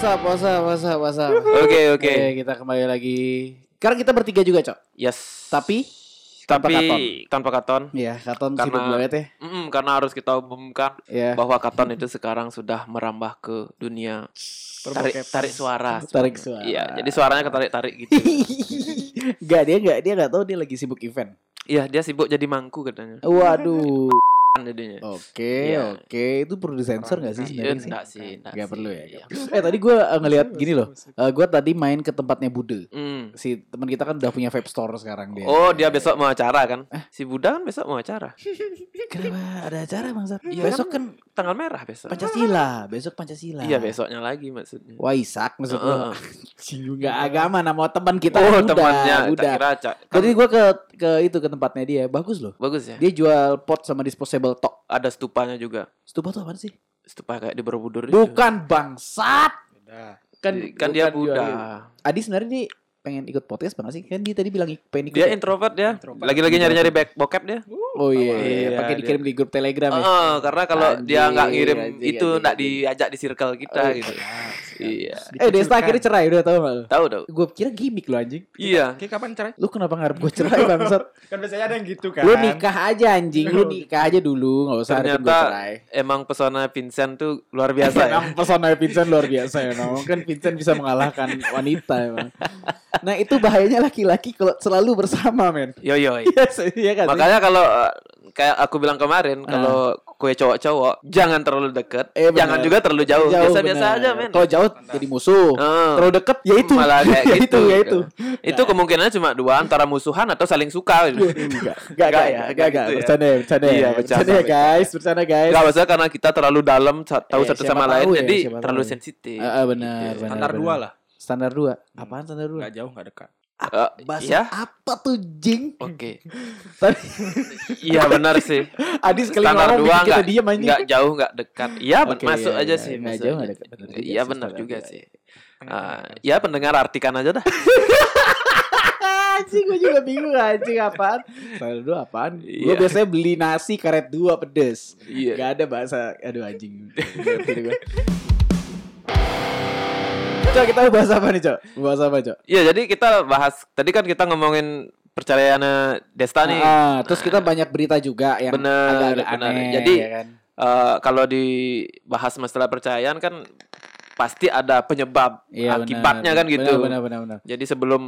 WhatsApp, WhatsApp, WhatsApp, WhatsApp. Oke oke. Oke, kita kembali lagi. Sekarang kita bertiga juga, Cok. Yes. Tapi tanpa tapi katon. tanpa katon. ya, Katon Karena- sibuk banget ya. Mm-mm, karena harus kita umumkan Ya. bahwa katon itu sekarang sudah merambah ke dunia tarik tarik suara. Tarik suara. Iya, jadi suaranya ketarik tarik gitu. Enggak, dia enggak dia enggak tahu dia lagi sibuk event. Iya, dia sibuk jadi mangku katanya. Waduh. Jadinya. Oke, Iya. oke. Itu perlu disensor nggak sih Iya, sebenarnya sih? enggak sih, enggak Nggak sih. perlu ya. Iya. Eh tadi gue ngelihat gini loh. Eh, gue tadi main ke tempatnya Bude. Hmm. Si teman kita kan udah punya vape store sekarang dia. Oh, dia besok mau acara kan? Si Buddha kan besok mau acara. Kenapa ada acara Bang Sat? Iya besok kan Tanggal merah besok. Pancasila, besok Pancasila. Iya, besoknya lagi maksudnya. Waisak maksud Heeh. gue. Enggak agama nama teman kita Oh, udah, temannya udah. kira Cak. Jadi gue ke ke itu ke tempatnya dia, bagus loh. Bagus ya. Dia jual pot sama disposable tok. Ada stupanya juga. Stupa tuh apa sih? Stupa kayak di Borobudur itu. Bukan bangsat. Kan kan dia Buddha. Adi sebenarnya dia pengen ikut podcast banget sih? Kan dia tadi bilang pengen ikut. Dia ya? introvert dia. Lagi-lagi nyari-nyari back bokep dia. Oh iya, Iya, iya. pakai dikirim di grup Telegram ya. Heeh, karena kalau dia nggak ngirim itu nggak diajak di circle kita Oh, gitu. Iya. Eh Desta akhirnya cerai udah tau gak lu? Tahu tahu. Gue kira gimmick lo anjing. Iya. Oke, kapan cerai? Lu kenapa ngarep gue cerai bangsat? Kan biasanya ada yang gitu kan. Lu nikah aja anjing, lu nikah aja dulu, nggak usah harapin gue cerai. emang pesona Vincent tuh luar biasa ya. Emang pesona Vincent luar biasa ya, kan Vincent bisa mengalahkan wanita emang. Nah itu bahayanya laki-laki kalau selalu bersama men. Yo yo. Iya sih, iya kan? Makanya kalau eh, kayak aku bilang kemarin kalau kue cowok-cowok jangan terlalu deket, Eh, jangan juga terlalu jauh. Biasa-biasa aja men. Kalau jauh jadi musuh, Heeh. terlalu deket ya itu. Malah kayak ya gitu. itu, ya itu. Itu kemungkinannya cuma dua antara musuhan atau saling suka. gitu. Enggak, enggak, enggak, ya, enggak, enggak, gitu ya. bercanda ya, bercanda ya, Iya, bercanda bercanda, ya guys, bercanda guys. Enggak maksudnya karena kita terlalu dalam tahu Eh, satu sama lain ya, jadi terlalu sensitif. Ah, ah, benar, Gitu. benar. Standar dua lah. Standar dua. Apaan standar dua? Enggak jauh, enggak dekat. Eh, Bahasa iya. apa tuh jing? Oke. Tadi Iya benar sih. Adi sekali Standar ngomong dua kita enggak diem anjing. enggak jauh enggak dekat. Iya Oke, masuk iya, aja iya. sih. Nggak masuk jauh, aja. nggak dekat. Benar juga Iya benar juga sih. Ah, ya pendengar artikan aja dah. anjing gue juga bingung anjing apaan Standar dua apaan Gue Iya. biasanya beli nasi karet dua pedes Iya. Gak ada bahasa Aduh anjing. Cok kita mau bahas apa nih Cok? Bahas apa Cok? Iya jadi kita bahas tadi kan kita ngomongin percayaannya Desta nih. Ah, terus kita banyak berita juga yang Bener, agak-agak bener. aneh Jadi, ya kan? Eh, kalau dibahas masalah percayaan kan pasti ada penyebab Iya, benar, akibatnya kan benar, gitu. Benar benar benar. Jadi sebelum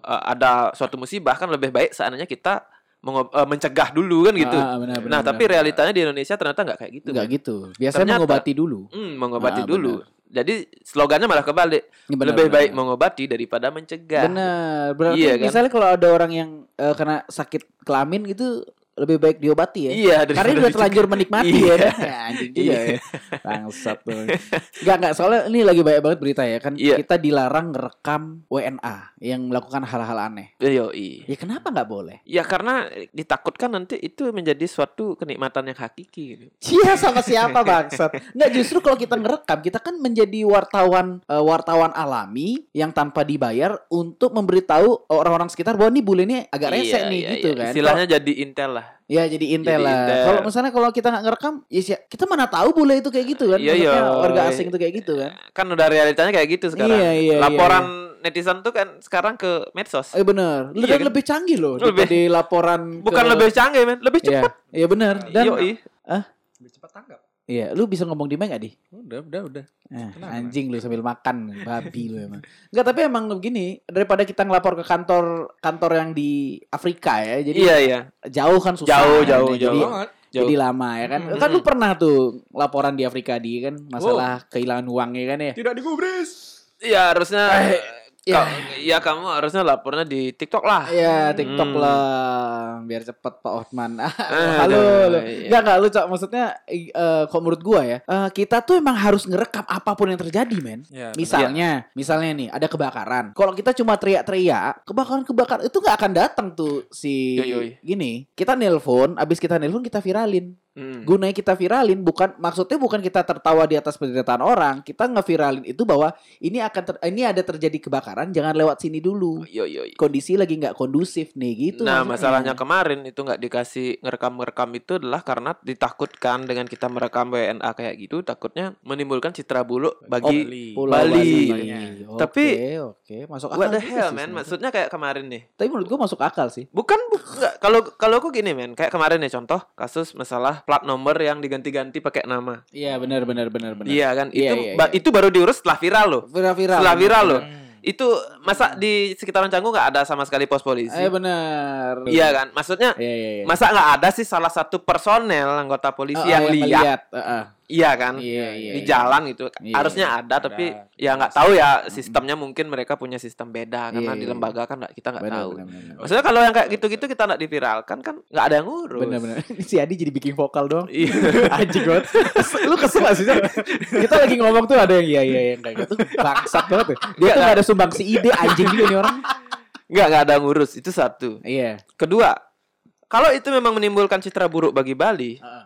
eh, ada suatu musibah kan lebih baik seandainya kita eh, mencegah dulu kan gitu. Ah, benar, benar, nah, benar. tapi realitanya di Indonesia ternyata nggak kayak gitu. Enggak kan. gitu. Biasanya Ternyata- mengobati dulu. Hmm, mengobati Ah, dulu. Jadi slogannya malah kebalik. Ya, benar, lebih benar, baik mengobati daripada mencegah. Benar. Berarti Iya, kan? misalnya kalau ada orang yang eh, kena sakit kelamin gitu lebih baik diobati ya. Iya, Karena udah terlanjur menikmati Iya. ya kan. Ya, anjing juga ya. Bangsat tuh. Enggak enggak soalnya ini lagi banyak banget berita ya kan Iya. kita dilarang ngerekam WNA yang melakukan hal-hal aneh. Yoi. Ya kenapa nggak boleh? Ya karena ditakutkan nanti itu menjadi suatu kenikmatan yang hakiki gitu. Iya sama siapa bangsat? Enggak justru kalau kita ngerekam kita kan menjadi wartawan eh, wartawan alami yang tanpa dibayar untuk memberitahu orang-orang sekitar bahwa nih bule ini agak rese Iya, nih iya, gitu iya. kan. Istilahnya jadi intel lah. Ya jadi intel Jadi lah. Kalau misalnya kalau kita nggak ngerekam, ya si- kita mana tahu bule itu kayak gitu kan? Iya, iya. Warga asing itu kayak gitu kan? Kan udah realitanya kayak gitu sekarang. Iya, iya, Laporan netizen tuh kan sekarang ke medsos. Eh bener. Iya Dan kan? lebih canggih loh Lebih- daripada laporan. Bukan ke- lebih canggih, men. Lebih Iya, cepat. iya bener. Dan Yoi. Lebih cepat tanggap. Iya, lu bisa ngomong di mic gak di? Udah, udah, udah. Eh, anjing lu sambil makan, babi lu emang. Enggak, tapi emang begini, daripada kita ngelapor ke kantor kantor yang di Afrika ya. Jadi Iya, iya. jauh kan susah. Jauh, jauh, Nah, jauh. Jadi. Jauh. jadi lama ya kan. Mm-mm. Kan lu pernah tuh laporan di Afrika di kan masalah kehilangan uangnya kan ya. Tidak digubris. Iya, harusnya Eh, iya. Ka- Iya, kamu harusnya lapornya di TikTok lah. Iya, TikTok Hmm. lah, biar cepet Pak Otman. Aduh, Halo, lu. iya. Enggak enggak lu Cok. Maksudnya eh eh, kalau menurut gua ya, eh, kita tuh emang harus ngerekam apa pun yang terjadi, men. Ya, Misalnya, misalnya nih ada kebakaran. Kalau kita cuma teriak-teriak, kebakaran-kebakaran itu nggak akan datang tuh si yoi. gini. Kita nelpon, abis kita nelpon kita viralin. Hmm. Gunanya kita viralin bukan maksudnya bukan kita tertawa di atas penderitaan orang, kita ngeviralin itu bahwa ini akan ter- ini ada terjadi kebakaran, jangan lewat sini dulu. Yo yo. yo. Kondisi lagi nggak kondusif nih gitu. Nah, maksudnya. masalahnya kemarin itu nggak dikasih ngerekam-ngerekam itu adalah karena ditakutkan dengan kita merekam WNA kayak gitu takutnya menimbulkan citra buruk bagi Pulau Bali. Bali. Oke, Tapi- oke, masuk akal. what the hell sih man maksudnya kayak kemarin nih Tapi menurut gua masuk akal sih. bukan kalau kalau aku gini men kayak kemarin nih contoh kasus masalah plat nomor yang diganti-ganti pakai nama Iya, benar benar benar benar. iya kan Iya, itu iya, iya. itu baru diurus setelah viral loh Viral viral. setelah viral loh Hmm. itu masa di sekitaran Canggu nggak ada sama sekali pos polisi Eh benar. iya kan maksudnya Iya iya iya. masa nggak ada sih salah satu personel anggota polisi Eh, yang eh, lihat melihat. Eh, eh. Iya kan Iya iya. di iya. jalan gitu Iya, harusnya iya. ada tapi Ada. ya nggak tahu ya sistemnya mungkin mereka punya sistem beda karena Iya, di iya. lembaga kan nggak- kita nggak tahu benar, benar. maksudnya kalau yang kayak gitu-gitu kita nggak diviralkan kan nggak ada yang ngurus benar. si Adi jadi bikin vokal. Iya. Anjing banget. Lu kesel gak sih? Kita lagi ngomong tuh ada yang iya iya yang kayak gitu. Bangsat banget ya. Dia tuh gak ada sumbang si ide anjing juga nih orang. nggak nggak ada yang ngurus itu satu Iya. kedua kalau itu memang menimbulkan citra buruk bagi Bali Heeh.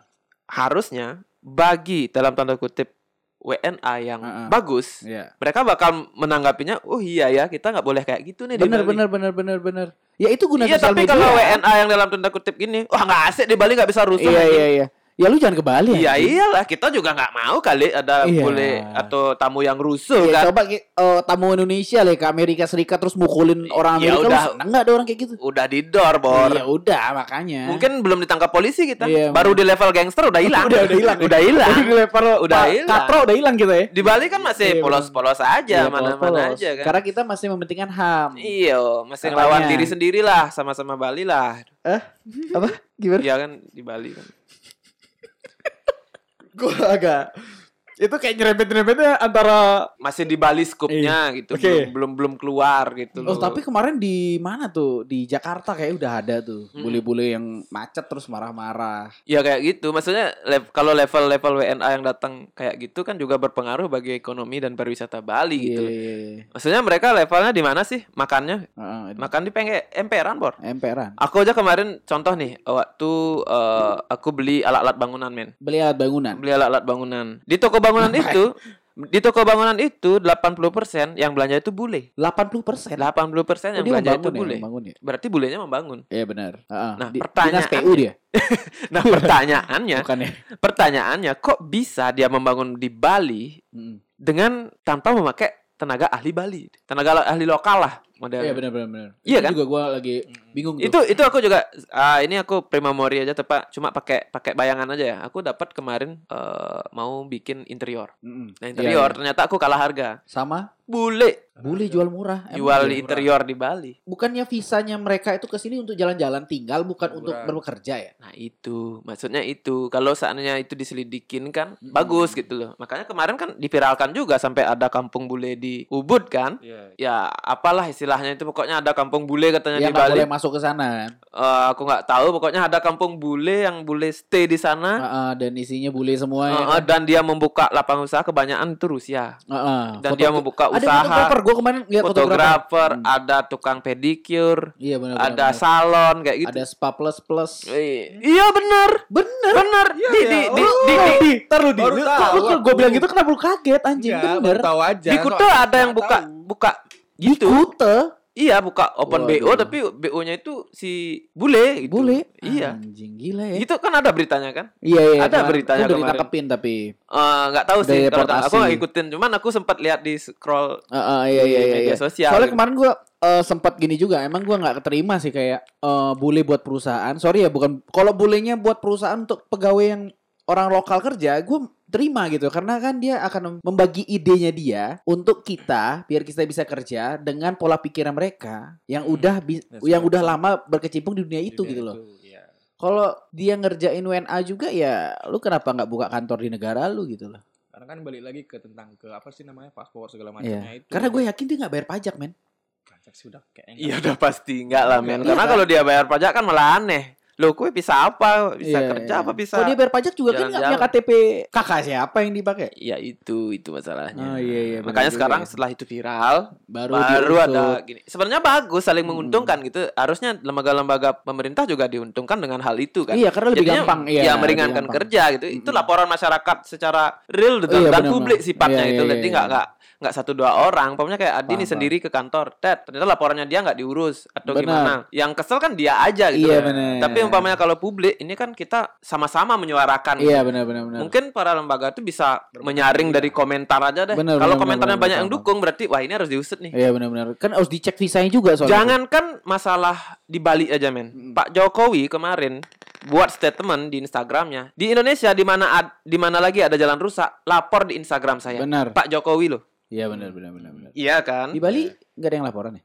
harusnya bagi dalam tanda kutip WNA yang Heeh. bagus Iya. mereka bakal menanggapinya oh iya ya kita nggak boleh kayak gitu nih Bali." benar benar benar benar. Ya itu guna iya tapi media. kalau WNA yang dalam tanda kutip gini wah nggak asik di Bali nggak bisa rusuh Iya anjing." iya iya. Ya lu jangan ke Bali Iya anjing. iyalah kita juga nggak mau kali ada Iya. boleh atau tamu yang rusuh Iya, kan. coba eh, tamu Indonesia lah ke Amerika Serikat terus mukulin orang Ya Amerika udah. lu seneng gak ada orang kayak gitu? Udah didor bor. Ya udah makanya. Mungkin belum ditangkap polisi kita. Iya, Baru di level gangster udah hilang. Udah udah hilang. udah hilang. Udah dilempar Udah hilang. Katro udah hilang kita ya. Di Bali kan masih Iya, polos-polos aja Iya, mana-mana aja kan. Karena kita masih mementingkan HAM. Iya, masih ngelawan diri sendiri lah sama-sama Bali lah. Apa? Gimana? Iya kan di Bali kan. Gua agak itu kayak nyerempet-nyerempetnya antara Masih di Bali skupnya gitu. Oke. Belum, belum belum keluar gitu Oh loh. tapi kemarin di mana tuh di Jakarta kayak udah ada tuh Hmm. bule-bule yang macet terus marah-marah. Ya kayak gitu. Maksudnya lev- kalau level-level WNA yang datang kayak gitu kan juga berpengaruh bagi ekonomi dan pariwisata Bali gitu. Iya, iya, iya. Maksudnya mereka levelnya di mana sih makannya? Heeh, Makan di pengke emperan, Bor. emperan. Aku aja kemarin contoh nih waktu eh, aku beli alat-alat bangunan, men. Beli alat bangunan. Beli alat-alat bangunan. Di toko bangunan itu di toko bangunan itu 80% yang belanja itu bule. 80%. 80% Oh, yang dia belanja itu ya, bule. membangun ya. Berarti bulenya membangun. Iya benar. Heeh. Nah, Di- dinas PU dia. Nah, pertanyaannya, Bukan ya. pertanyaannya kok bisa dia membangun di Bali Mm. dengan tanpa memakai tenaga ahli Bali, tenaga ahli lokal lah modelnya. Iya benar benar benar. Iya Itu kan? juga gua lagi bingung tuh. Itu itu aku juga ah, ini aku primamori aja tepat cuma pakai pakai bayangan aja ya. Aku dapat kemarin eh, mau bikin interior. Mm-mm. Nah, Iya, interior iya. ternyata aku kalah harga. sama Bule bule jual murah. Emang jual jual murah? interior di Bali. Bukannya visanya mereka itu ke sini untuk jalan-jalan tinggal bukan untuk Liburan. bekerja ya? Nah, itu maksudnya itu. Kalau seandainya itu diselidikin kan Hmm. bagus gitu loh. Makanya kemarin kan diviralkan juga sampai ada kampung bule di Ubud kan. Iya. Ya, apalah istilahnya itu pokoknya ada kampung bule katanya Yang di Bali. boleh masuk ke sana kan? Eh, aku nggak tahu pokoknya ada kampung bule yang bule stay di sana. Heeh, dan isinya bule semua ya. Eh, kan? eh, dan dia membuka lapangan usaha kebanyakan itu Rusia. Heeh. Dan Foto- dia membuka ada usaha fotografer. Gue kemarin lihat fotografer. fotografer, Hmm. ada tukang pedicure, Iya benar. ada salon kayak gitu. Ada spa plus plus. Eh, Iya bener, Bener. bener. Iya, di, iya. di, di, Oh, di, di, di, taruh di. Baru tahu gue bilang gitu kenapa lu kaget anjing? Iya, bener. tahu aja. di Kuta ada yang buka buka gitu. Kute. Iya, buka open Waduh. BO tapi BO-nya itu si bule gitu. Bule. Iya. Anjing gila ya. Itu kan ada beritanya kan? Iya iya. Ada kemarin- beritanya Udah kemarin. ditangkepin tapi. Eh, nggak tahu Udah sih kalau aku nggak ikutin cuman aku sempat lihat di scroll iya di iya iya. media iya. sosial Soalnya gitu. kemarin gue sempat gini juga. Emang gue nggak keterima sih kayak eh, bule buat perusahaan. Sorry ya bukan. Kalau bulenya buat perusahaan untuk pegawai yang orang lokal kerja, gue terima gitu karena kan dia akan membagi idenya dia untuk kita biar kita bisa kerja dengan pola pikiran mereka yang Hmm. udah bi- That's yang right. udah lama berkecimpung di dunia itu Dunia gitu loh. iya. Kalau dia ngerjain WNA juga ya lu kenapa nggak buka kantor di negara lu gitu loh. Karena kan balik lagi ke tentang ke apa sih namanya paspor segala Iya. macamnya itu. Karena gue yakin dia nggak bayar pajak men. pajak sih udah kayaknya. Iya udah pasti enggak lah men. Iya, Karena kalau dia bayar pajak kan malah aneh. Loh, kue bisa apa? Bisa Iya, kerja iya. apa bisa? Kalau dia bayar pajak juga kan nggak punya jalan-jalan. KTP kakak siapa yang dipakai? Ya itu itu masalahnya. Oh, iya, iya, Makanya sekarang ya. setelah itu viral, Baru, baru, ada gini. Sebenarnya bagus saling Hmm. menguntungkan gitu. Harusnya lembaga-lembaga pemerintah juga diuntungkan dengan hal itu kan. Iya, karena lebih Jadinya, gampang. Iya, ya lebih meringankan gampang. kerja gitu. Itu Mm-mm. laporan masyarakat secara real gitu, Iya, dan publik sifatnya Iya, itu. iya, Jadi iya. nggak nggak nggak satu dua orang. Pokoknya kayak Adi nih sendiri ke kantor, Ted. Ternyata laporannya dia nggak diurus atau gimana. Yang kesel kan dia aja gitu. Iya. Tapi umpamanya kalau publik ini kan kita sama-sama menyuarakan. Iya benar benar benar. Mungkin para lembaga itu bisa menyaring dari komentar aja deh. Benar, Kalau benar, komentarnya benar, banyak yang benar. dukung berarti wah ini harus diusut nih. Iya benar benar. Kan harus dicek visanya juga soalnya. Jangankan masalah dibalik aja men. Mm-mm. Pak Jokowi kemarin buat statement di Instagramnya. Di Indonesia di mana ad- di mana lagi ada jalan rusak, lapor di Instagram saya. Benar. Pak Jokowi loh. Iya benar benar benar benar. Iya kan? Di Bali nggak ada yang laporan ya?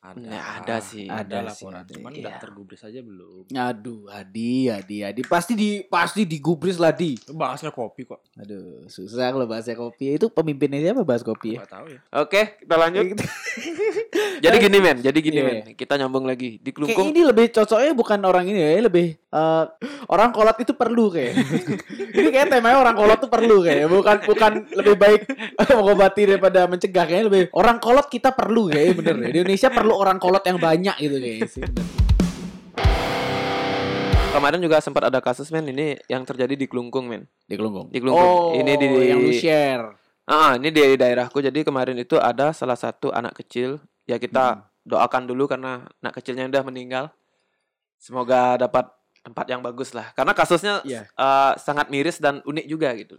Nah, ada sih. Ada Ada sih, laporan, ada. cuman Iya. tergubris aja belum. Aduh, Adi, Adi, Adi. Pasti di pasti digubris lah, Di. Bahasnya kopi kok. Aduh, susah kalau bahasnya kopi. Itu pemimpinnya siapa bahas kopi ya? Gak tahu ya. Oke, kita lanjut. jadi gini men, jadi gini Iya. men. Kita nyambung lagi. Di Kayak Kelungkung ini lebih cocoknya bukan orang ini ya, lebih eh, orang kolot itu perlu kayak. ini kayak temanya orang kolot tuh perlu kayak, bukan bukan lebih baik mengobati daripada mencegah kayaknya lebih orang kolot kita perlu kayak bener. Di Indonesia perlu orang kolot yang banyak gitu kayaknya sih. kemarin juga sempat ada kasus men ini yang terjadi di Kelungkung men. Di Kelungkung. Di Kelungkung. Oh, Ini di- yang lu share. Ah, ini di daerahku. Jadi kemarin itu ada salah satu anak kecil. Ya kita doakan dulu karena anak kecilnya udah meninggal. Semoga dapat tempat yang bagus lah. Karena kasusnya Iya. eh, sangat miris dan unik juga gitu.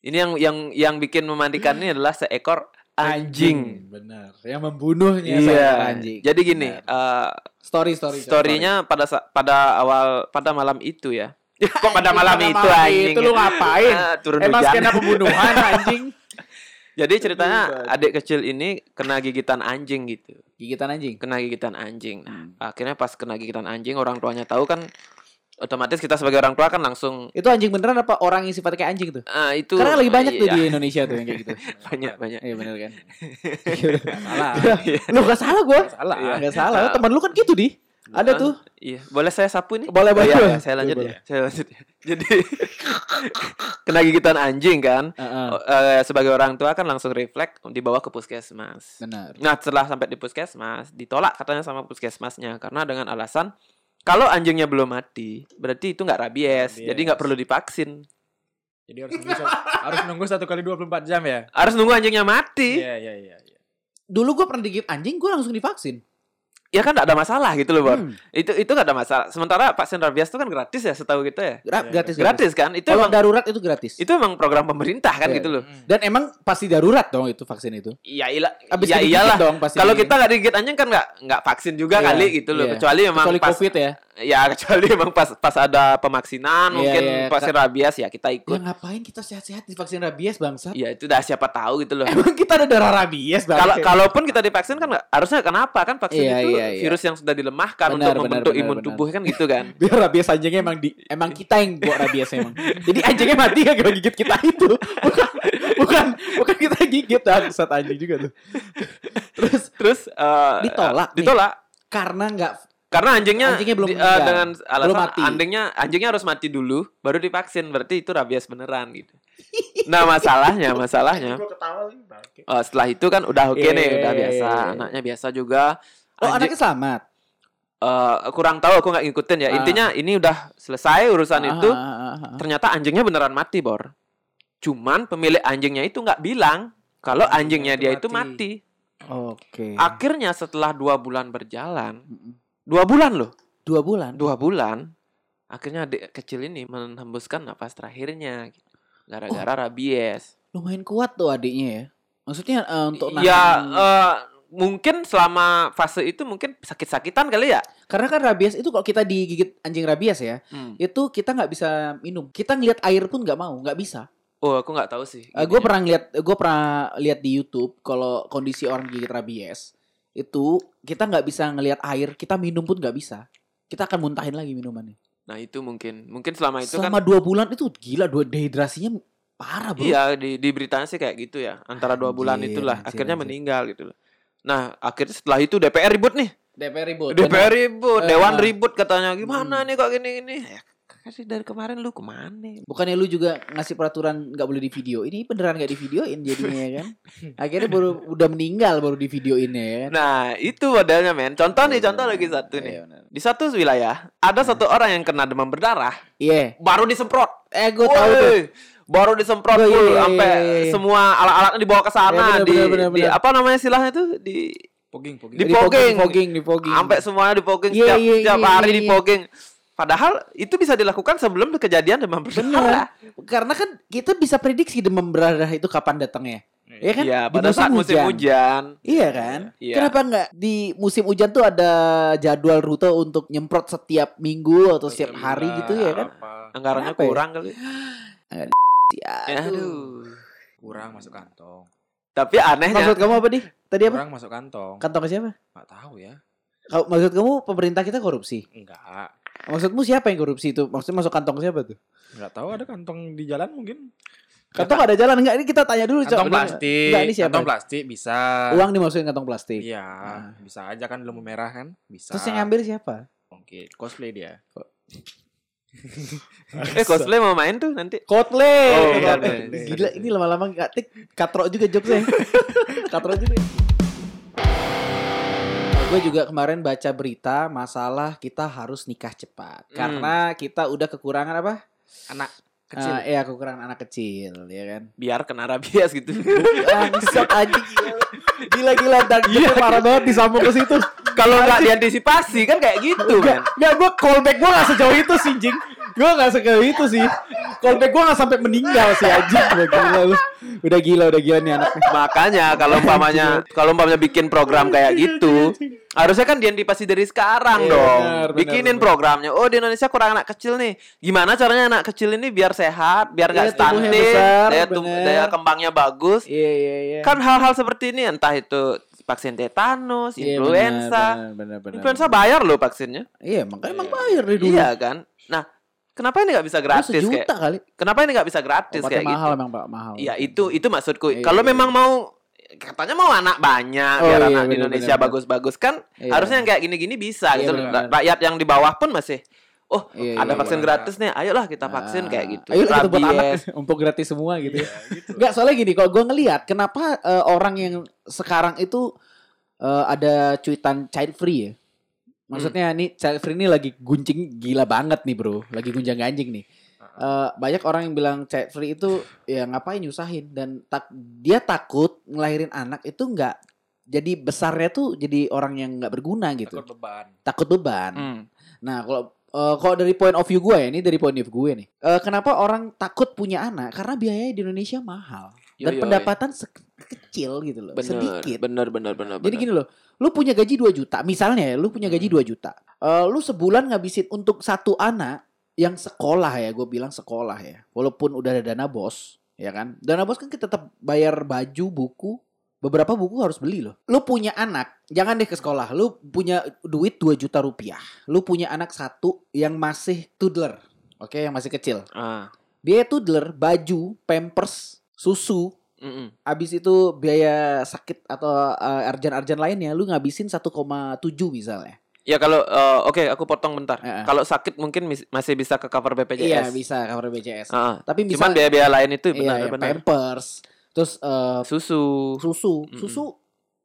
Ini yang yang yang bikin memandikan ini adalah seekor anjing. Benar. Yang membunuhnya Iya. seekor anjing. Jadi gini, Benar. eh, story story. storynya pada sa- pada awal pada malam itu ya. Kok pada malam Pada itu malam anjing? itu lu ngapain? Ah, turun Emang hujan. skena pembunuhan anjing. Jadi ceritanya adik kecil ini kena gigitan anjing gitu. Gigitan anjing. Kena gigitan anjing. Nah, Hmm. akhirnya pas kena gigitan anjing orang tuanya tahu kan otomatis kita sebagai orang tua kan langsung Itu anjing beneran apa orang yang sifatnya kayak anjing tuh? ah itu Karena lagi banyak tuh iya, di Indonesia tuh yang kayak gitu. banyak banyak. Iya bener kan? Salah. lu gak salah gua. salah. Iya. Gak salah. Temen lu kan gitu di. Ada tuh. Iya, boleh saya sapu nih? Boleh, boleh. Iya, iya, saya lanjut ya. Saya lanjut ya. Jadi kena gigitan anjing kan. Heeh. Oh, eh, sebagai orang tua kan langsung refleks dibawa ke puskesmas. Benar. Nah, setelah sampai di puskesmas, ditolak katanya sama puskesmasnya karena dengan alasan kalau anjingnya belum mati, berarti itu nggak rabies, Rabies. jadi nggak perlu divaksin. Jadi harus nunggu harus nunggu satu kali 24 jam ya. Harus nunggu anjingnya mati. Iya iya iya. iya. Dulu gua pernah digigit anjing, gua langsung divaksin. Ya kan nggak ada masalah gitu loh, Bor. Hmm. Itu itu nggak ada masalah. Sementara vaksin rabies itu kan gratis ya, setahu kita ya. Gra- Iya, gratis, gratis. Gratis kan? Itu Kalau emang darurat itu gratis. itu emang program pemerintah kan Iya. gitu loh. Hmm. Dan emang pasti darurat dong itu vaksin itu. Iya iyalah. Abis ya iyalah. dong pasti. Kalau kita nggak digigit anjing kan nggak nggak vaksin juga Iya, kali gitu loh. iya. Kecuali memang kecuali pas covid ya. ya kecuali memang pas pas ada pemaksinan Iya, mungkin iya. vaksin rabies ya kita Ya ikut. ngapain kita sehat-sehat divaksin rabies bangsat? Ya itu dah siapa tahu gitu loh. Emang kita ada darah rabies bang? Kalau kalaupun kita divaksin kan harusnya kenapa kan vaksin Iya, itu iya, iya. virus yang sudah dilemahkan Benar, untuk benar, membentuk benar, imun benar. tubuh kan gitu kan. biar rabies anjingnya emang di emang kita yang buat rabies emang. Jadi anjingnya mati kan gara gigit kita itu. Bukan bukan bukan kita gigit bangsat anjing juga tuh. Terus Terus eh, Ditolak nih. Ditolak karena nggak karena anjingnya, Anjingnya belum di- eh, meninggal. dengan alasan Belum mati. anjingnya anjingnya harus mati dulu baru divaksin berarti itu rabies beneran gitu. Nah masalahnya masalahnya eh, setelah itu kan udah oke Iya, nih iya, udah biasa iya, iya. anaknya biasa juga. Oh Anjing- anaknya selamat. eh, kurang tahu aku nggak ngikutin ya Ah. intinya ini udah selesai urusan Ah, itu ah, ternyata anjingnya beneran mati bor. Cuman pemilik anjingnya itu nggak bilang kalau anjingnya dia itu mati. Oke. Akhirnya setelah dua bulan berjalan, dua bulan loh. Dua bulan. dua bulan akhirnya adik kecil ini menghembuskan napas terakhirnya gitu. gara-gara Oh. rabies Lumayan kuat tuh adiknya ya. Maksudnya eh, untuk nahan- ya eh, mungkin selama fase itu mungkin sakit-sakitan kali ya karena kan rabies itu kalau kita digigit anjing rabies ya, itu kita nggak bisa minum. Kita ngeliat air pun nggak mau, nggak bisa. oh aku nggak tahu sih gue gini ya. pernah ngeliat, gue pernah lihat di YouTube kalau kondisi orang gigit rabies itu kita nggak bisa ngelihat air, kita minum pun nggak bisa. Kita akan muntahin lagi minumannya. nah itu mungkin mungkin selama itu Selama kan dua bulan itu gila, dua dehidrasinya parah bro. iya di, di beritanya sih kayak gitu ya antara dua bulan Anjir, itulah anjir, akhirnya anjir. meninggal gitu loh nah akhirnya setelah itu DPR ribut nih DPR ribut. DPR ribut, Eh, dewan ah. ribut katanya gimana nih kok gini gini. Ya, kasih dari kemarin lu ke mana? Bukannya lu juga ngasih peraturan nggak boleh di video. Ini beneran nggak di videoin jadinya ya kan? Akhirnya baru udah meninggal baru di videoinnya ya kan? Nah, itu modelnya men. Contoh nih, contoh lagi satu Iya, nih. benar. Di satu wilayah ada satu orang yang kena demam berdarah, Iya. baru disemprot. Eh gue tahu tuh. Baru disemprot Oh, iya, full iya, iya, sampai iya, iya. semua alat-alatnya dibawa ke sana Iya, di, di apa namanya istilahnya itu di Pogging, pogging. Di fogging, di fogging. sampai semuanya di fogging Iya, setiap, iya, setiap iya, hari iya, di iya. fogging. Padahal itu bisa dilakukan sebelum kejadian demam Bener. berdarah. Karena kan kita bisa prediksi demam berdarah itu kapan datangnya. Iya kan? Iya, Di pada saat musim hujan. Iya kan? Iya. Kenapa nggak di musim hujan tuh ada jadwal rute untuk nyemprot setiap minggu atau setiap hari gitu ya kan? Apa? Anggarannya ya? kurang kali. Ya, Aduh. Kurang masuk kantong. Tapi anehnya Maksud kamu apa di? Tadi apa? Kurang masuk kantong. Kantong siapa? Nggak tahu ya. Kau- Maksud kamu pemerintah kita korupsi? Enggak. Maksudmu siapa yang korupsi itu? Maksudnya masuk kantong siapa tuh? Enggak tahu ada kantong di jalan mungkin. Kantong ada jalan enggak? Ini kita tanya dulu. Kantong Ini- plastik. Enggak, ini siapa? Kantong plastik bisa. Uang dimasukin kantong plastik. Iya, Ah. bisa aja kan lembu merah kan? Bisa. Terus yang ngambil siapa? Oke, cosplay dia. Eh cosplay mau main tuh nanti. Kotle. Oh, Eh, Kotle. Gila, ini lama-lama nggak tik katrok juga jokesnya. katrok juga. gue juga kemarin baca berita masalah kita harus nikah cepat Hmm. karena kita udah kekurangan apa? Anak kecil. Eh, iya kekurangan anak kecil, ya kan? Biar kena rabies gitu. Bangsat anjing gila. Gila gila dan iya. parah banget disambung ke situ. Kalau nggak diantisipasi kan kayak gitu kan. Enggak, gue callback gue gak sejauh itu sih, Jing. Gue gak sejauh itu sih. Callback gue gak sampai meninggal sih, anjing. Gila lu. Udah gila, udah gila nih anaknya. Makanya kalau umpamanya kalau umpamanya bikin program kayak gitu, harusnya kan diantisipasi dari sekarang Iya, dong. benar, benar, Bikinin benar. programnya. Oh, di Indonesia kurang anak kecil nih. Gimana caranya anak kecil ini biar sehat, biar nggak Iya, tubuhnya stunting, daya benar. daya kembangnya bagus. Iya, iya, iya. Kan hal-hal seperti ini entah itu vaksin tetanus, Iya, influenza. benar, benar, benar, Influenza bayar loh vaksinnya. Iya, makanya emang bayar dari dulu. Iya kan? Nah, kenapa ini nggak bisa gratis sejuta kayak? kali. Kenapa ini nggak bisa gratis Obatnya kayak mahal gitu? emang, Pak, mahal. Iya, itu itu maksudku. Iya, Kalau iya, memang mau katanya mau anak banyak Oh, biar iya, anak di Indonesia bagus-bagus kan Iya. harusnya yang kayak gini-gini bisa Iya, gitu. benar, Ra- benar. Rakyat yang di bawah pun masih oh, Iya, ada iya, vaksin iya. gratis nih. Ayolah kita vaksin kayak gitu. Ayo kita buat anak untuk gratis semua gitu. ya. Enggak, soalnya gini, kalau gue ngelihat kenapa eh, orang yang sekarang itu eh, ada cuitan child free ya. Maksudnya nih child free ini lagi guncing gila banget nih, Bro. Lagi gunjang-ganjing nih. Eh, banyak orang yang bilang child free itu ya ngapain nyusahin dan tak dia takut ngelahirin anak itu enggak jadi besarnya tuh jadi orang yang nggak berguna gitu. Takut beban. Takut beban. Hmm. Nah, kalau eh, kalau dari point of view gue ya, ini dari point of view gue nih. Eh, kenapa orang takut punya anak? Karena biayanya di Indonesia mahal dan Yo, yo, pendapatan se- kecil gitu loh, Bener, sedikit. bener, bener, bener. Jadi bener. gini loh, lu punya gaji 2 juta, misalnya ya, lu punya gaji 2 juta. Eh, lu sebulan ngabisin untuk satu anak yang sekolah ya, gue bilang sekolah ya. Walaupun udah ada dana bos, ya kan? Dana bos kan kita tetap bayar baju, buku, beberapa buku harus beli loh. Lu punya anak, jangan deh ke sekolah. Lu punya duit 2 juta rupiah. Lu punya anak satu yang masih toddler. Oke, yang masih kecil. Ah. Biaya toddler, baju, pampers, susu, mm-mm. Abis itu biaya sakit atau eh, arjan-arjan lainnya lu ngabisin 1,7 misalnya. Ya kalau eh, oke aku potong bentar. Heeh. Kalau sakit mungkin mis- masih bisa ke cover BPJS. Iya, bisa cover BPJS. Ah. Tapi Cuman misal biaya-biaya lain itu iya, benar iya, benar. pampers, terus eh, Susu. susu, Mm-mm. susu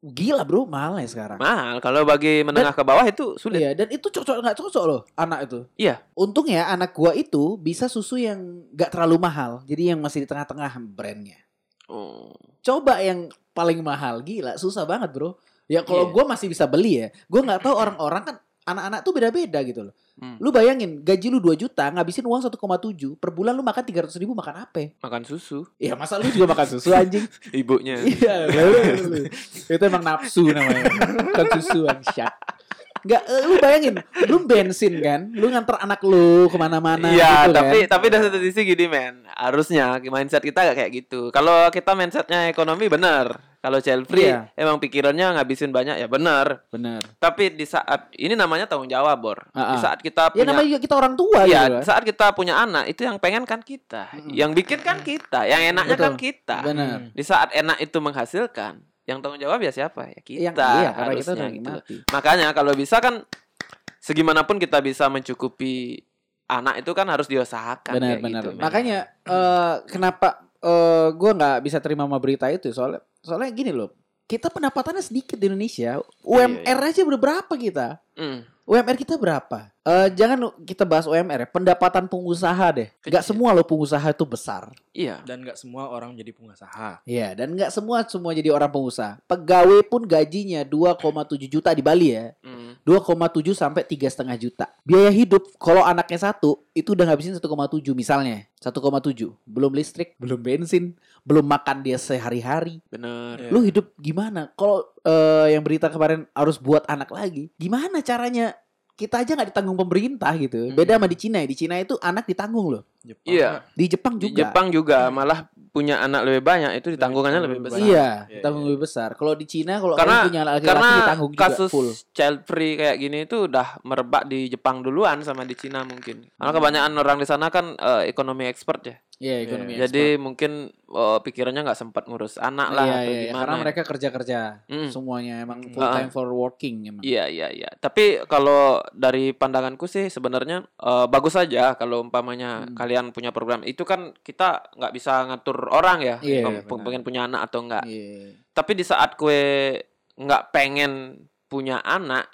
gila bro, mahal ya sekarang. Mahal kalau bagi menengah ke bawah itu sulit. Iya, dan itu cocok nggak cocok loh anak itu. Iya. Untungnya anak gua itu bisa susu yang nggak terlalu mahal, jadi yang masih di tengah-tengah brandnya. Oh. Coba yang paling mahal, gila susah banget bro. Ya kalau Iya. gua masih bisa beli ya, gua nggak tahu orang-orang kan anak-anak tuh beda-beda gitu loh. Hmm. Lu bayangin gaji lu 2 juta ngabisin uang 1,7 per bulan lu makan 300 ribu makan apa? Makan susu Ya masa lu juga makan susu anjing? ibunya. Iya, itu emang nafsu namanya. Bukan susu anjing. Eh, lu bayangin, lu bensin kan, lu nganter anak lu ke mana-mana Iya, gitu tapi kan. tapi dari satu sisi gini men, harusnya mindset kita gak kayak gitu. Kalau kita mindsetnya ekonomi bener, kalau child free Iya. emang pikirannya ngabisin banyak ya bener. Bener. Tapi di saat ini namanya tanggung jawab bor. Ah, ah. Di saat kita Ya punya namanya juga kita orang tua Iya, gitu kan. saat kita punya anak itu yang pengen kan kita, Mm-mm. yang bikin kan kita, yang enaknya Betul. kan kita. Bener. Di saat enak itu menghasilkan, yang tanggung jawab ya siapa? Ya kita. Yang iya, karena kita harusnya udah gitu mati. Makanya kalau bisa kan segimanapun kita bisa mencukupi anak itu kan harus diusahakan Benar benar. gitu. Makanya eh kenapa eh gua nggak bisa terima sama berita itu soalnya soalnya gini loh. Kita pendapatannya sedikit di Indonesia. UMR aja udah berapa kita? Mm. UMR kita berapa? Eh jangan kita bahas UMR ya. Pendapatan pengusaha deh. Gak Kecil. semua loh pengusaha itu besar. Iya. Dan nggak semua orang jadi pengusaha. Iya, dan nggak semua semua jadi orang pengusaha. Pegawai pun gajinya 2,7 juta di Bali ya. Mm. 2,7 sampai tiga setengah juta. Biaya hidup kalau anaknya satu itu udah ngabisin 1,7 misalnya. 1,7. Belum listrik, belum bensin, belum makan dia sehari-hari. Bener. Lu hidup gimana? Kalau eh, yang berita kemarin harus buat anak lagi. Gimana caranya? Kita aja nggak ditanggung pemerintah gitu. Beda sama di Cina. ya. Di Cina itu anak ditanggung loh. Jepang Iya. Di Jepang Di juga. Jepang juga malah punya anak lebih banyak itu ditanggungannya lebih Lebih besar. Iya, Iya, ditanggung iya. lebih besar. Kalau di Cina kalau Karena- punya anak laki-laki Karena ditanggung juga kasus full. child free kayak gini itu udah merebak di Jepang duluan sama di Cina mungkin. Karena kebanyakan orang di sana kan eh, ekonomi expert ya. Iya, ekonomi Jadi mungkin eh, pikirannya nggak sempat ngurus anak lah iya, atau iya, gimana. karena ya. mereka kerja-kerja Mm. semuanya emang Mm. full time for working emang. Iya iya iya. Tapi kalau dari pandanganku sih sebenarnya eh, bagus saja kalau umpamanya Hmm. kalian punya program itu kan kita nggak bisa ngatur orang ya, Iya, pem- benar. pengen punya anak atau enggak. Iya. Tapi di saat kue nggak pengen punya anak,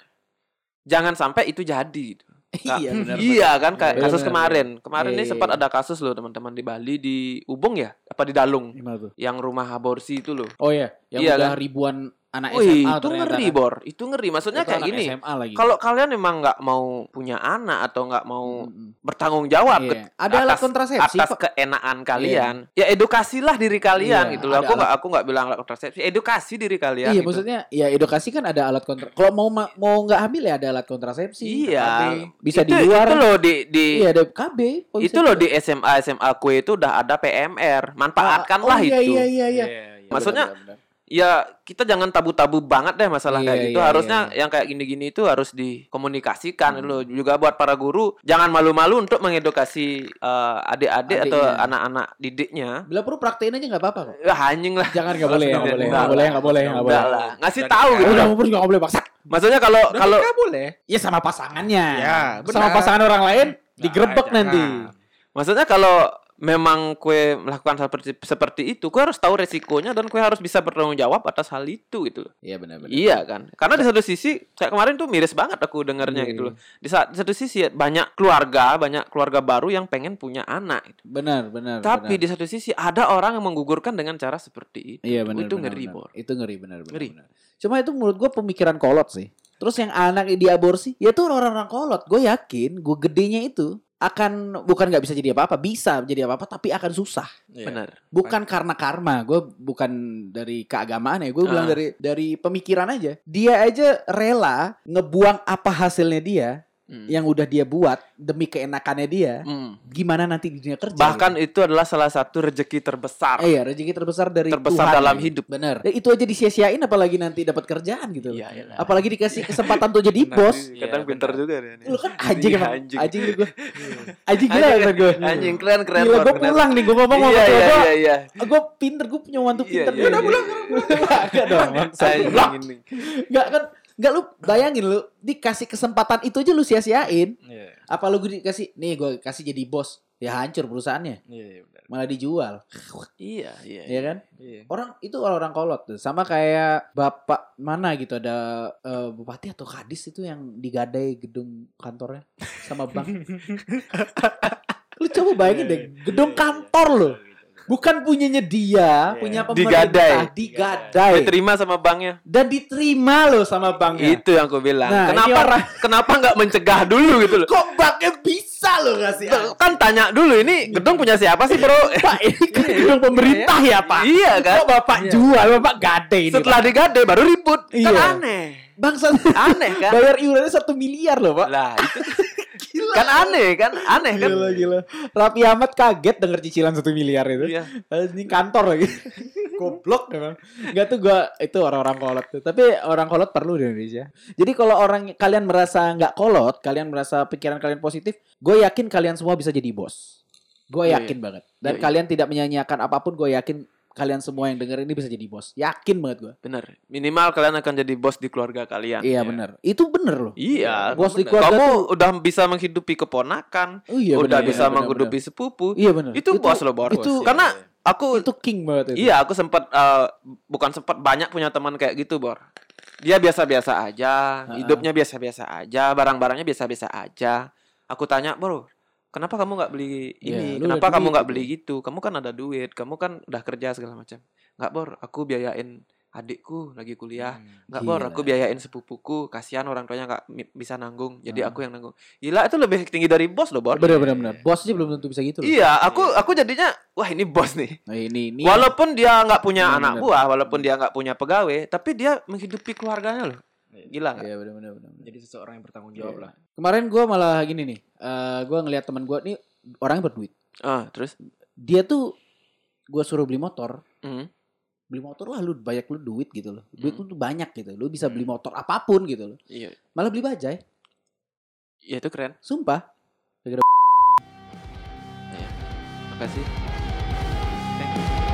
jangan sampai itu jadi. Iya, benar, iya kan kayak Benar, kasus benar, kemarin. Kemarin ini iya, sempat iya. ada kasus loh teman-teman di Bali di Ubung ya, apa di Dalung, yang rumah aborsi itu loh. Oh iya, yang Iya, udah kan? ribuan anak Wih, SMA itu ngeri kan. bor, itu ngeri. Maksudnya Itu kayak anak gini. Kalau kalian memang nggak mau punya anak atau nggak mau Mm-mm. bertanggung jawab Iya. ke- Ada alat atas- kontrasepsi atas keenaan kalian, ya edukasilah diri kalian Iya, gitu loh. Aku nggak aku nggak bilang alat kontrasepsi, edukasi diri kalian. Iya, gitu. maksudnya ya edukasi kan ada alat kontra. Kalau mau ma- mau nggak hamil ya ada alat kontrasepsi. Iya. KB. Bisa itu, di luar. Itu loh di di Iya, ada KB. Oh, itu loh di SMA SMA kue itu udah ada PMR. Manfaatkanlah oh, iya, itu. Iya, iya, iya. Maksudnya, benar, benar. Ya kita jangan tabu-tabu banget deh masalah Iya, kayak gitu. iya, Harusnya iya. yang kayak gini-gini itu harus dikomunikasikan Hmm. loh. Juga buat para guru jangan malu-malu untuk mengedukasi eh, adik-adik atau anak-anak didiknya. Bila perlu praktein aja nggak apa-apa kok. Ya anjing lah. Jangan nggak boleh, nggak Enggak boleh, nggak boleh, nggak boleh, nggak boleh. Ngasih tahu gitu. Udah umur nggak boleh paksa. Maksudnya kalau kalau Nggak boleh. Ya sama pasangannya. Ya, sama benar. pasangan orang lain digerebek Nah, nanti. maksudnya kalau memang kue melakukan seperti seperti itu, kue harus tahu resikonya dan kue harus bisa bertanggung jawab atas hal itu gitu loh. Iya benar benar. Iya kan? Karena di satu sisi kayak kemarin tuh miris banget aku dengarnya Iya, gitu loh. Di saat di satu sisi ya, banyak keluarga, banyak keluarga baru yang pengen punya anak. gitu. Benar benar. Tapi benar. di satu sisi ada orang yang menggugurkan dengan cara seperti itu. Iya benar. Itu benar, ngeri, benar. Bor. Itu ngeri benar benar. Ngeri. benar. Cuma itu menurut gue pemikiran kolot sih. Terus yang anak diaborsi, ya itu orang-orang kolot. Gue yakin, gue gedenya itu akan bukan nggak bisa jadi apa-apa, bisa jadi apa-apa, tapi akan susah. Iya. Benar. Bukan karena karma, gue bukan dari keagamaan ya, gue bilang Ah. dari dari pemikiran aja. Dia aja rela ngebuang apa hasilnya dia Hmm. yang udah dia buat demi keenakannya dia. Hmm. Gimana nanti di dunia kerja? Bahkan gitu. itu adalah salah satu rezeki terbesar. Eh, iya, rezeki terbesar dari Terbesar Tuhan, dalam gitu. hidup. Bener. Dan itu aja disia-siain apalagi nanti dapat kerjaan gitu. Iya, iya. Apalagi dikasih kesempatan untuk jadi bos. iya, Kadang pintar benar. juga dia. nih. Lu kan anjing Iya, emang. anjing. Anjing gue. Anjing gila Anjing, kan gue. Anjing keren keren. Gila gue pulang nih gue ngomong sama Iya iya gue. iya iya. Gue pinter, gue punya mantu Iya, pinter. iya, udah iya. pulang. Enggak dong. Anjing ini. Enggak kan. Enggak lu bayangin lu dikasih kesempatan itu aja lu sia-siain. Iya. Apa lu dikasih nih gue kasih jadi bos. Ya hancur perusahaannya. Iya, iya, benar. Malah dijual. Iya iya. Ya kan? Iya. Orang itu orang-orang kolot tuh. Sama kayak bapak mana gitu ada eh, bupati atau kadis itu yang digadai gedung kantornya sama bank. lu coba bayangin deh, gedung kantor loh. Bukan punyanya dia, Iya. punya Digadai. pemerintah, digadai. Diterima sama banknya. Dan diterima loh sama banknya. Itu yang aku bilang. Nah, ini kenapa orang- kenapa nggak mencegah dulu gitu loh? Kok banknya bisa loh ngasih? Kan tanya dulu ini gedung punya siapa sih, Bro? Pak, ini kan gedung pemerintah ya, Pak. Iya kan? Kok Bapak jual, Bapak gadai ini, Setelah digade baru ribut. Kan Iya. aneh. Bangsa Aneh kan? Bayar iurannya satu miliar loh, Pak. Lah, itu kan aneh kan? Aneh kan? Gila gila. Raffi Ahmad kaget denger cicilan satu miliar itu. Iya. Ini kantor lagi. Goblok emang. Enggak tuh gua itu orang-orang kolot tuh. Tapi orang kolot perlu di Indonesia. Jadi kalau orang kalian merasa nggak kolot, kalian merasa pikiran kalian positif, gue yakin kalian semua bisa jadi bos. Gue Iya, yakin banget. Dan Iya, iya. kalian tidak menyanyiakan apa pun, gue yakin kalian semua yang denger ini bisa jadi bos. Yakin banget gue. Bener. Minimal kalian akan jadi bos di keluarga kalian. Iya bener. Itu bener loh. Iya. Bos di keluarga Kamu tuh- udah bisa menghidupi keponakan, Oh iya udah bener, bisa bener, menghidupi bener. sepupu. Iya bener. Itu, bos loh, Bor. Itu Karena aku itu king banget itu. Iya, aku sempat eh, bukan sempat banyak punya teman kayak gitu, Bor. Dia biasa-biasa aja, Ha-ha. hidupnya biasa-biasa aja, barang-barangnya biasa-biasa aja. Aku tanya, "Bro, kenapa kamu nggak beli Iya, ini? lu kenapa kamu nggak gitu." beli gitu? Kamu kan ada duit, kamu kan udah kerja segala macam." Nggak, Bor, aku biayain adikku lagi kuliah. Nggak, Bor, Gila. aku biayain sepupuku. Kasihan orang tuanya nggak bisa nanggung, jadi Ha. aku yang nanggung. Gila, itu lebih tinggi dari bos loh, Bor. Bener bener bener. Bos aja belum tentu bisa gitu loh. Iya, aku aku jadinya wah ini bos nih. Nah, ini ini. Walaupun dia nggak punya Iya, anak bener. buah, walaupun dia nggak punya pegawai, tapi dia menghidupi keluarganya loh. Gila nggak? Iya bener bener bener. bener. Jadi seseorang yang bertanggung jawab Iya. lah. Kemarin gue malah gini nih. eh gue ngelihat teman gue nih orangnya berduit. Ah, terus? Dia tuh gue suruh beli motor. Hmm. Beli motor lah lu banyak lu duit gitu loh. Duit Hmm. lu tuh banyak gitu. Lu bisa beli motor apa pun gitu loh. Iya, Malah beli bajai. ya itu keren. Sumpah. Makasih. Thank you.